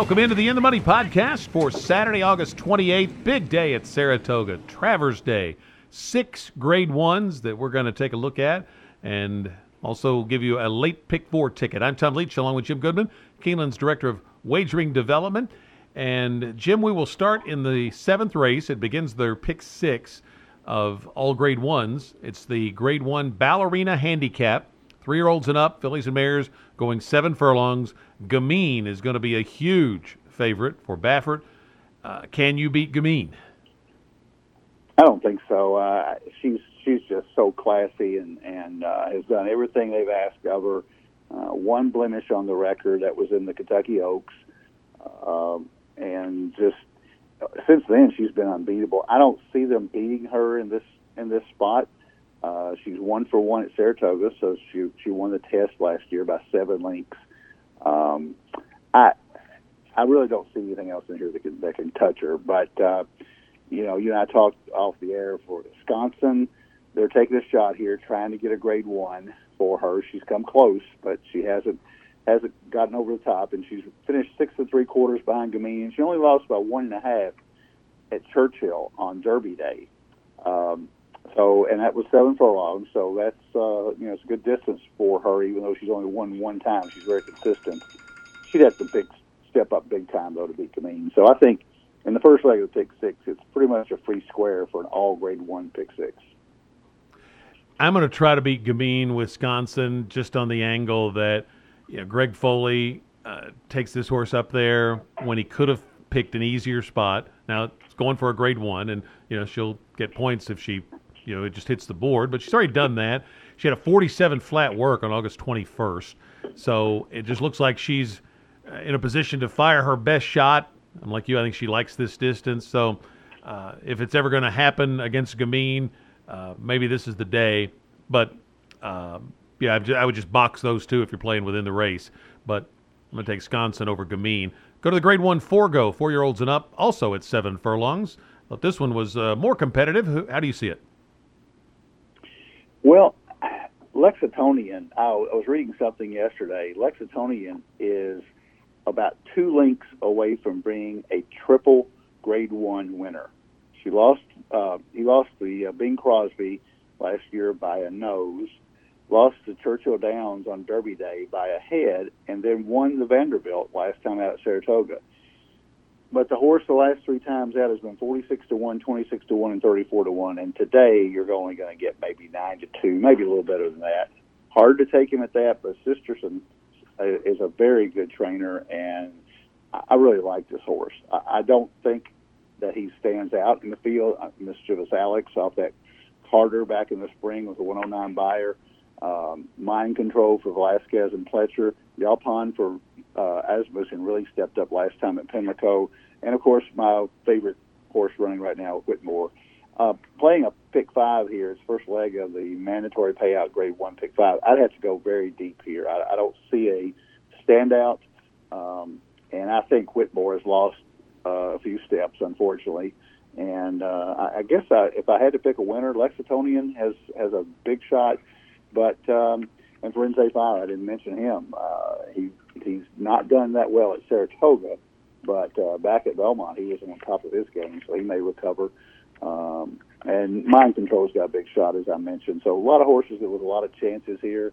Welcome into the In the Money podcast for Saturday, August 28th. Big day at Saratoga, Travers Day. Six grade ones that we're going to take a look at and also give you a late pick four ticket. I'm Tom Leach along with Jim Goodman, Keeneland's Director of Wagering Development. And Jim, we will start in the seventh race. It begins their pick six of all grade ones. It's the grade one ballerina handicap. Three year olds and up, fillies and mares going seven furlongs. Gamine is going to be a huge favorite for Baffert. Uh, can you beat Gamine? I don't think so. Uh, she's she's just so classy and and uh, has done everything they've asked of her. Uh, one blemish on the record that was in the Kentucky Oaks, um, and just since then she's been unbeatable. I don't see them beating her in this in this spot. Uh, she's one for one at Saratoga, so she she won the test last year by seven lengths. Um, I I really don't see anything else in here that can that can touch her. But uh, you know, you and I talked off the air for Sconsin. They're taking a shot here, trying to get a grade one for her. She's come close, but she hasn't hasn't gotten over the top, and she's finished six and three quarters behind Gamine. She only lost by one and a half at Churchill on Derby Day. Um, so, and that was seven furlongs. So that's uh, you know it's a good distance for her, even though she's only won one time. She's very consistent. She'd have to big step up big time though to beat Gamine. So I think in the first leg of the pick six, it's pretty much a free square for an all grade one pick six. I'm going to try to beat Gamine, Sconsin, just on the angle that you know, Greg Foley uh, takes this horse up there when he could have picked an easier spot. Now it's going for a grade one, and you know she'll get points if she, you know, it just hits the board. But she's already done that. She had a 47 flat work on August 21st, so it just looks like she's uh, in a position to fire her best shot. I'm like you. I think she likes this distance. So uh, if it's ever going to happen against Gamine, uh, maybe this is the day. But um, yeah, I would just box those two if you're playing within the race. But I'm going to take Sconsin over Gamine. Go to the grade one Forego, four year olds and up, also at seven furlongs. But this one was uh, more competitive. How do you see it? Well, Lexitonian, I was reading something yesterday. Lexitonian is about two links away from being a triple grade one winner. She lost, uh, he lost the uh, Bing Crosby last year by a nose lost to Churchill Downs on Derby Day by a head, and then won the Vanderbilt last time out at Saratoga. But the horse the last three times out has been 46 to 1, 26 to 1, and 34 to 1. And today you're only going to get maybe 9 to 2, maybe a little better than that. Hard to take him at that, but Sisterson is a very good trainer, and I really like this horse. I don't think that he stands out in the field. Uh, Mischievous Alex off that Carter back in the spring with a 109 Beyer um, mind control for Velazquez and Pletcher, Yaupon for uh, Asmussen really stepped up last time at Pimlico, and of course my favorite horse running right now, Whitmore. Uh, playing a pick five here, it's first leg of the mandatory payout grade one pick five. I'd have to go very deep here. I, I don't see a standout, um, and I think Whitmore has lost uh, a few steps, unfortunately. And uh, I, I guess I, if I had to pick a winner, Lexitonian has has a big shot. But um, and Firenze Fire, I didn't mention him. Uh, he he's not done that well at Saratoga, but uh, back at Belmont, he was on top of his game, so he may recover. Um, and Mind Control's got a big shot, as I mentioned. So a lot of horses with a lot of chances here.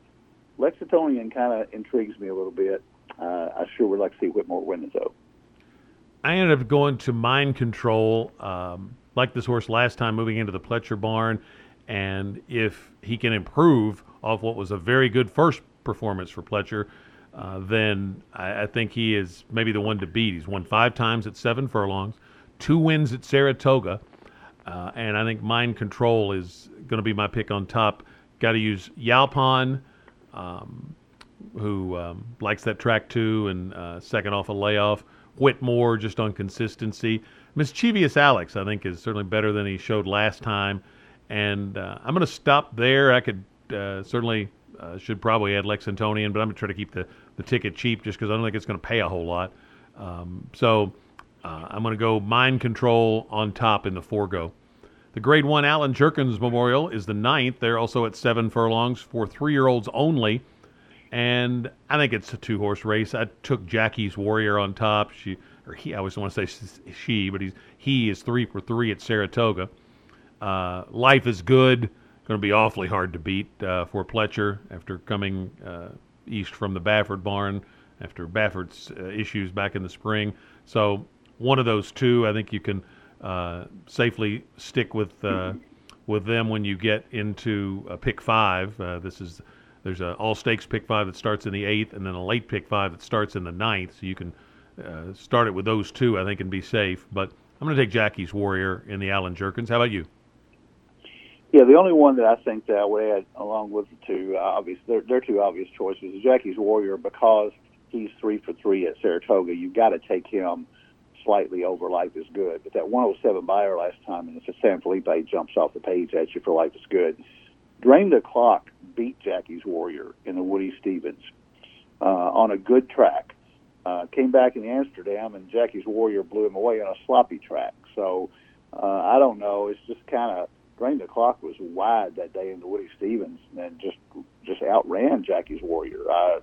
Lexitonian kind of intrigues me a little bit. Uh, I sure would like to see Whitmore win it, though. I ended up going to Mind Control, um, like this horse last time, moving into the Pletcher barn. And if he can improve off what was a very good first performance for Pletcher, uh, then I, I, think he is maybe the one to beat. He's won five times at seven furlongs, two wins at Saratoga, uh, and I think Mind Control is going to be my pick on top. Got to use Yaupon, um, who um, likes that track too, and uh, second off a layoff. Whitmore just on consistency. Mischievous Alex, I think, is certainly better than he showed last time. And uh, I'm going to stop there. I could uh, certainly should probably add Lexingtonian, but I'm going to try to keep the, the ticket cheap just because I don't think it's going to pay a whole lot. Um, so uh, I'm going to go mind control on top in the forego. The Grade 1 Allen Jerkens Memorial is the ninth. They're also at seven furlongs for three year olds only. and I think it's a two horse race. I took Jackie's Warrior on top. She or he, I always want to say she, but he's he is three for three at Saratoga. Uh, life is good. Going to be awfully hard to beat uh, for Pletcher after coming uh, east from the Baffert barn after Baffert's uh, issues back in the spring. So one of those two, I think you can uh, safely stick with uh, with them when you get into a pick five. this is there's an all stakes pick five that starts in the eighth, and then a late pick five that starts in the ninth. So you can uh, start it with those two, I think, and be safe. But I'm going to take Jackie's Warrior in the Allen Jerkens. How about you? Yeah, the only one that I think that I would add along with the two obvious, they're, two obvious choices. Jackie's Warrior because he's three for three at Saratoga. You've got to take him slightly over Life is Good. But that 107 Beyer last time, and it's a San Felipe jumps off the page at you for Life is Good. Drain the Clock beat Jackie's Warrior in the Woody Stephens uh, on a good track. Uh, came back in Amsterdam, and Jackie's Warrior blew him away on a sloppy track. So uh, I don't know. It's just kind of Drain the Clock was wide that day in the Woody Stephens and just just outran Jackie's Warrior. Uh,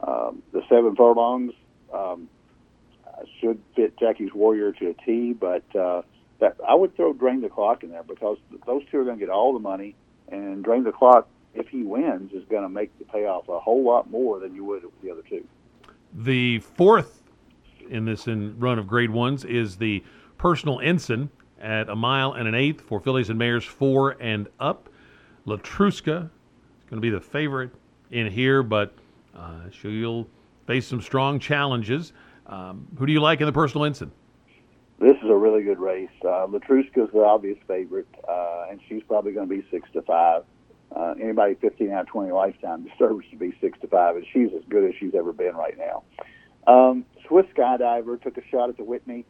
um, the seven furlongs um, should fit Jackie's Warrior to a T, but uh, that I would throw Drain the Clock in there because those two are going to get all the money, and Drain the Clock, if he wins, is going to make the payoff a whole lot more than you would with the other two. The fourth in this in run of grade ones is the personal ensign at a mile and an eighth for fillies and mares four and up. Letruska is going to be the favorite in here, but uh, she'll face some strong challenges. Um, who do you like in the personal ensign? This is a really good race. Uh, Letruska is the obvious favorite, uh, and she's probably going to be six to five. Uh, anybody 15 out of 20 lifetime deserves to be six to five, and she's as good as she's ever been right now. Um, Swiss Skydiver took a shot at the Whitney.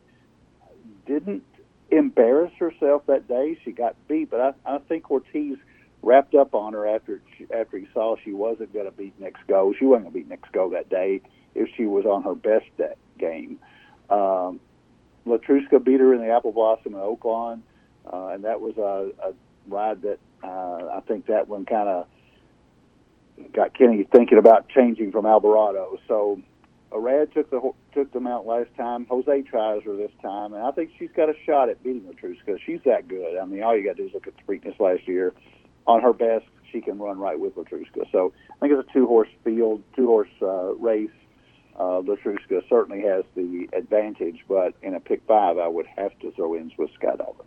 Didn't embarrass herself that day. She got beat, but I, I think Ortiz wrapped up on her after after he saw she wasn't going to beat Knicks Go. She wasn't going to beat Knicks Go that day if she was on her best that game. Um, Letruska beat her in the Apple Blossom in Oaklawn, uh, and that was a, a ride that uh, I think that one kind of got Kenny thinking about changing from Alvarado. So Irad took the took them out last time. Jose tries her this time, and I think she's got a shot at beating Letruska. She's that good. I mean, all you got to do is look at the Preakness last year. On her best, she can run right with Letruska. So I think it's a two horse field, two horse uh, race. Uh, Letruska certainly has the advantage, but in a pick five, I would have to throw in Swiss Skydiver.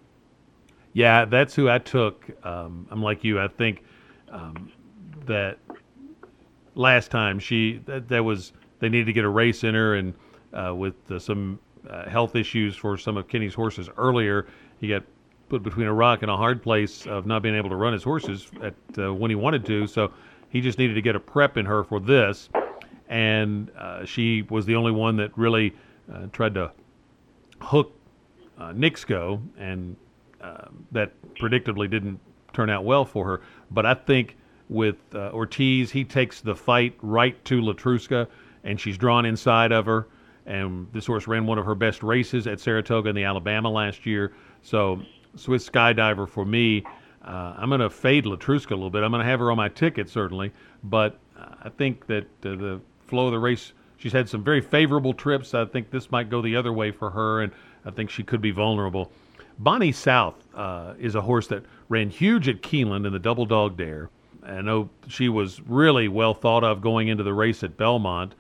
Yeah, that's who I took. Um, I'm like you. I think um, that last time she that, that, was they needed to get a race in her, and uh, with uh, some uh, health issues for some of Kenny's horses earlier, he got put between a rock and a hard place of not being able to run his horses at uh, when he wanted to. So he just needed to get a prep in her for this, and uh, she was the only one that really uh, tried to hook Knicks Go and um, that predictably didn't turn out well for her. But I think with uh, Ortiz, he takes the fight right to Letruska, and she's drawn inside of her. And this horse ran one of her best races at Saratoga in the Alabama last year. So Swiss Skydiver for me. Uh, I'm going to fade Letruska a little bit. I'm going to have her on my ticket certainly, but I think that uh, the flow of the race. She's had some very favorable trips. I think this might go the other way for her, and I think she could be vulnerable. Bonnie South uh, is a horse that ran huge at Keeneland in the Double Dog Dare. I know she was really well thought of going into the race at Belmont,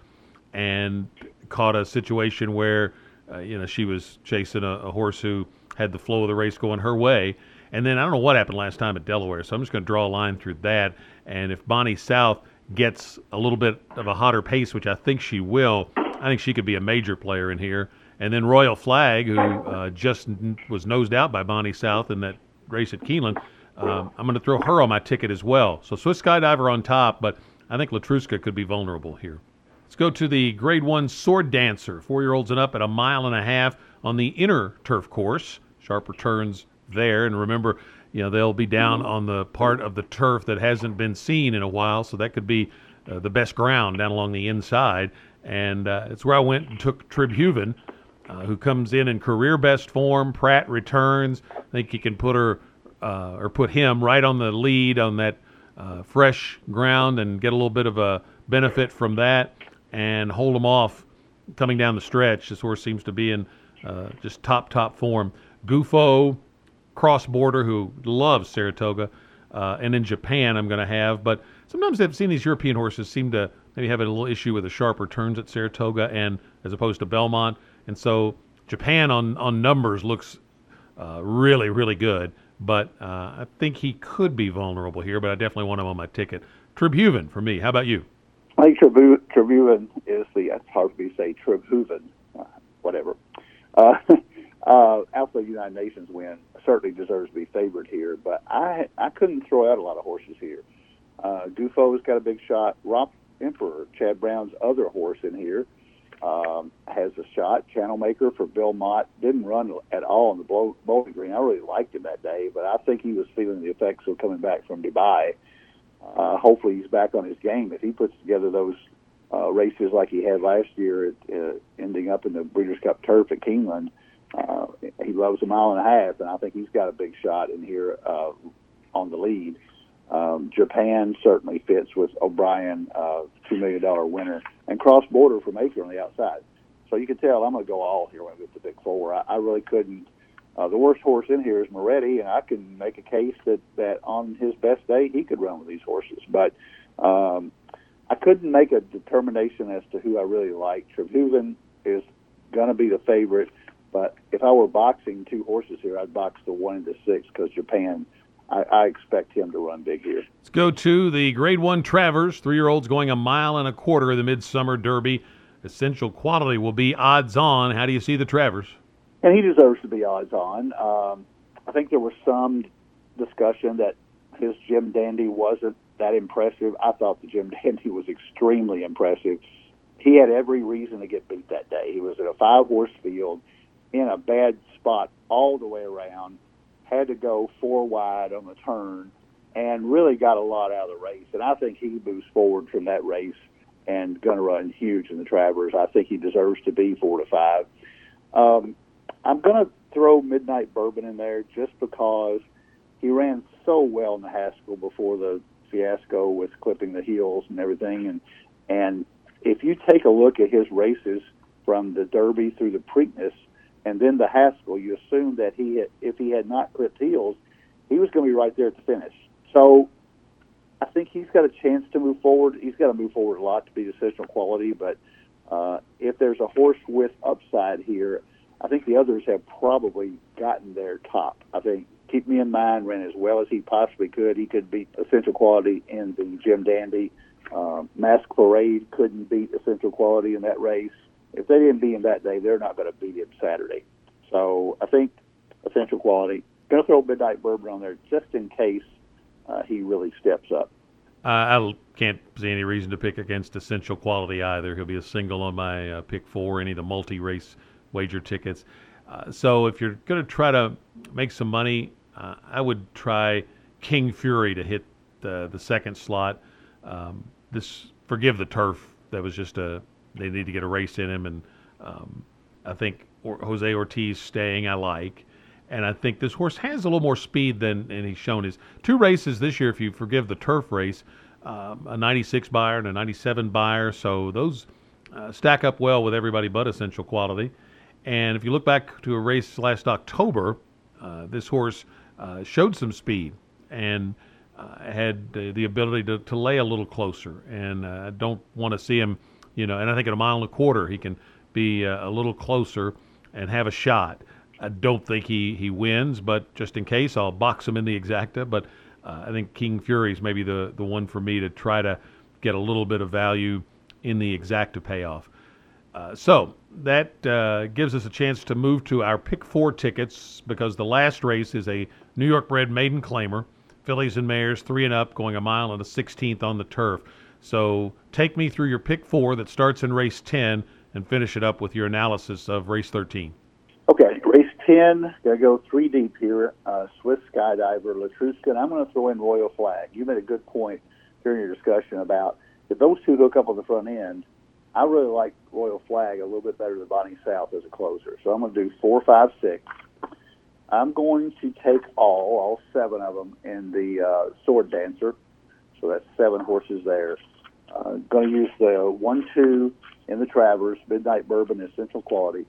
and caught a situation where uh, you know she was chasing a, a, horse who had the flow of the race going her way. And then I don't know what happened last time at Delaware, so I'm just going to draw a line through that. And if Bonnie South gets a little bit of a hotter pace, which I think she will, I think she could be a major player in here. And then Royal Flag, who uh, just n- was nosed out by Bonnie South in that race at Keeneland, um, I'm going to throw her on my ticket as well. So Swiss Skydiver on top, but I think Letruska could be vulnerable here. Let's go to the Grade 1 Sword Dancer, four year olds and up at a mile and a half on the inner turf course. Sharp returns there. And remember, you know, they'll be down on the part of the turf that hasn't been seen in a while, so that could be uh, the best ground down along the inside. And uh, it's where I went and took Tribhuvan uh, who comes in in career best form. Prat returns. I think he can put her uh, or put him right on the lead on that uh, fresh ground and get a little bit of a benefit from that and hold them off coming down the stretch. This horse seems to be in uh, just top, top form. Gufo, cross border, who loves Saratoga, uh, and in Japan, I'm going to have. But sometimes I've seen these European horses seem to maybe have a little issue with the sharper turns at Saratoga and as opposed to Belmont. And so Japan on, on numbers looks uh, really, really good. But uh, I think he could be vulnerable here, but I definitely want him on my ticket. Tribhuvan for me. How about you? I think Tribu- is the, it's hard for me to say Tribhuvan, uh, whatever. Uh, uh, Alpha United Nations win certainly deserves to be favored here, but I I couldn't throw out a lot of horses here. Uh, Gufo's got a big shot. Romp Emperor, Chad Brown's other horse in here, um, has a shot. Channel Maker for Bill Mott didn't run at all on the Bowling Green. I really liked him that day, but I think he was feeling the effects of coming back from Dubai. Uh, hopefully, he's back on his game. If he puts together those uh, races like he had last year, at, uh, ending up in the Breeders' Cup Turf at Keeneland, uh, he loves a mile and a half, and I think he's got a big shot in here uh, on the lead. Um, Japan certainly fits with O'Brien, uh, two million dollar winner, and cross border from Acre on the outside. So you can tell I'm going to go all here when I get the big four. I, I really couldn't. Uh, the worst horse in here is Moretti, and I can make a case that that on his best day he could run with these horses. But um, I couldn't make a determination as to who I really like. Tribhuvan is going to be the favorite, but if I were boxing two horses here, I'd box the one and the six because Japan I, I, expect him to run big here. Let's go to the Grade One Travers. Three-year-olds going a mile and a quarter of the Midsummer Derby. Essential quality will be odds on. How do you see the Travers? And he deserves to be odds on. Um, I think there was some discussion that his Jim Dandy wasn't that impressive. I thought the Jim Dandy was extremely impressive. He had every reason to get beat that day. He was in a five horse field in a bad spot all the way around had to go four wide on the turn and really got a lot out of the race. And I think he moves forward from that race and going to run huge in the Travers. I think he deserves to be four to five. Um, I'm going to throw Midnight Bourbon in there just because he ran so well in the Haskell before the fiasco with clipping the heels and everything. And and if you take a look at his races from the Derby through the Preakness, and then the Haskell, you assume that he, had, if he had not clipped heels, he was going to be right there at the finish. So I think he's got a chance to move forward. He's got to move forward a lot to be essential quality, but uh, if there's a horse with upside here, I think the others have probably gotten their top. I think Keep Me in Mind ran as well as he possibly could. He could beat Essential Quality in the Jim Dandy. Uh, Masqueparade couldn't beat Essential Quality in that race if they didn't beat him that day, they're not going to beat him Saturday. So I think essential quality. Going to throw Midnight Bourbon on there just in case uh, he really steps up. Uh, I can't see any reason to pick against essential quality either. He'll be a single on my uh, pick four, any of the multi race wager tickets. Uh, so if you're going to try to make some money, uh, I would try King Fury to hit the, the second slot. Um, this forgive the turf. That was just a they need to get a race in him, and um, I think Jose Ortiz staying I like, and I think this horse has a little more speed than and he's shown his two races this year. If you forgive the turf race, um, a 96 Beyer and a 97 Beyer, so those uh, stack up well with everybody but Essential Quality. And if you look back to a race last October, uh, this horse uh, showed some speed and uh, had the ability to, to lay a little closer. And uh, I don't want to see him you know, and I think at a mile and a quarter he can be uh, a little closer and have a shot. I don't think he, he wins, but just in case, I'll box him in the exacta. But I think King Fury is maybe the, the one for me to try to get a little bit of value in the exacta payoff. Uh, so that uh, gives us a chance to move to our pick four tickets because the last race is a New York bred maiden claimer, fillies and mares, three and up, going a mile and a 16th on the turf. So take me through your pick four that starts in race 10 and finish it up with your analysis of race 13. Okay, race 10, going to go three deep here. Uh, Swiss Skydiver, Letruska, and I'm going to throw in Royal Flag. You made a good point during your discussion about if those two hook up on the front end, I really like Royal Flag a little bit better than Bonnie South as a closer. So I'm going to do four, five, six. I'm going to take all, all seven of them in the uh, Sword Dancer. So that's seven horses there. Uh, going to use the one-two in the Travers, Midnight Bourbon, Essential Quality.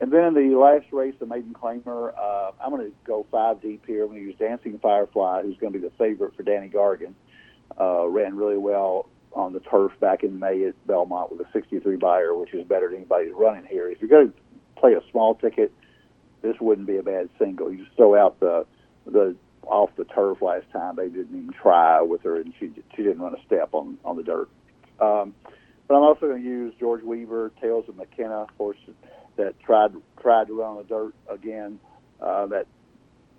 And then in the last race, the Maiden Claimer, uh, I'm going to go five deep here. I'm going to use Dancing Firefly, who's going to be the favorite for Danny Gargan. Uh, ran really well on the turf back in May at Belmont with a 63 Beyer, which is better than anybody's running here. If you're going to play a small ticket, this wouldn't be a bad single. You just throw out the the off the turf last time. They didn't even try with her, and she she didn't run a step on on the dirt. Um, but I'm also going to use George Weaver, Tales of McKenna, horse that tried tried to run on the dirt again. Uh, that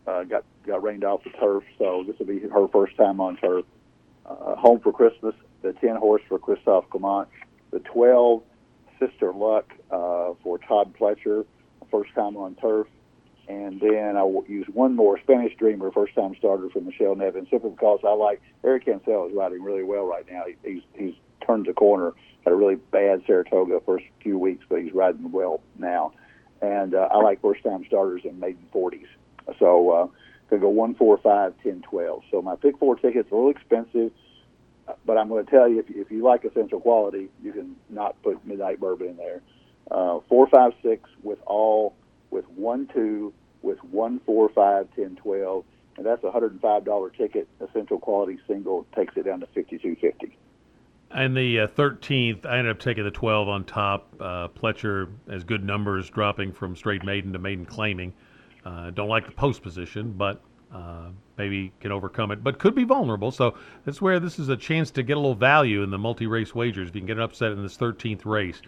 uh, got got rained off the turf, so this will be her first time on turf. Uh, Home for Christmas, the 10 horse for Christophe Clement, the 12 Sister Luck uh, for Todd Pletcher, first time on turf, and then I will use one more Spanish Dreamer, first time starter for Michelle Nevin, simply because I like Eric Cancel is riding really well right now. He's he's turned the corner. Had a really bad Saratoga first few weeks, but he's riding well now. And uh, I like first time starters in maiden 40s. So uh, gonna go one, four, five, ten, twelve. So my pick four ticket's a little expensive, but I'm going to tell you if, if you like essential quality, you can not put Midnight Bourbon in there. Uh, four, five, six with all with one, two with one, four, five, ten, twelve, and that's a hundred and five dollar ticket. Essential quality single takes it down to fifty two fifty. And the uh, 13th, I ended up taking the 12 on top. Uh, Pletcher has good numbers dropping from straight maiden to maiden claiming. Uh, don't like the post position, but uh, maybe can overcome it, but could be vulnerable. So that's where this is a chance to get a little value in the multi race wagers. If you can get an upset in this 13th race.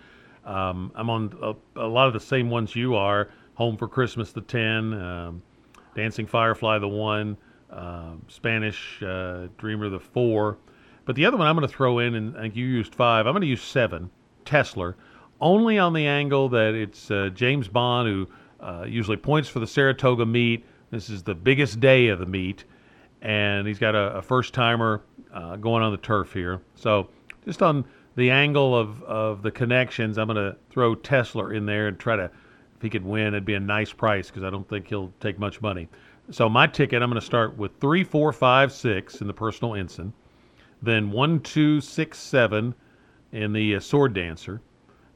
Um, I'm on a, a, lot of the same ones you are. Home for Christmas, the 10, um, Dancing Firefly, the 1, uh, Spanish uh, Dreamer, the 4. But the other one I'm going to throw in, and you used 5, I'm going to use 7, Tesla, only on the angle that it's uh, James Bond, who uh, usually points for the Saratoga meet. This is the biggest day of the meet, and he's got a, a first timer uh, going on the turf here. So just on the angle of, of the connections, I'm going to throw Tesla in there and try to, if he could win, it'd be a nice price because I don't think he'll take much money. So my ticket, I'm going to start with three, four, five, six in the personal ensign, then one, two, six, seven in the uh, sword dancer,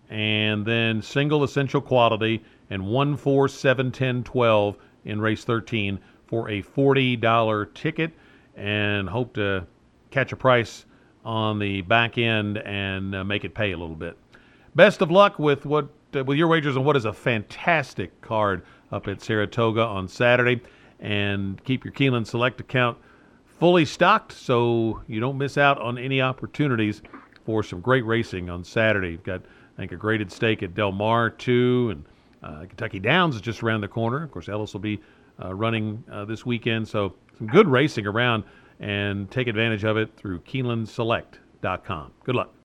and then single essential quality and one, four, seven, ten, twelve in race 13 for a $40 ticket, and hope to catch a price on the back end and uh, make it pay a little bit. Best of luck with what uh, with your wagers on what is a fantastic card up at Saratoga on Saturday, and keep your Keeneland Select account fully stocked so you don't miss out on any opportunities for some great racing on Saturday. You've got I think a graded stake at Del Mar too, and Kentucky Downs is just around the corner. Of course, Ellis will be uh, running uh, this weekend, so some good racing around and take advantage of it through KeenelandSelect.com. Good luck.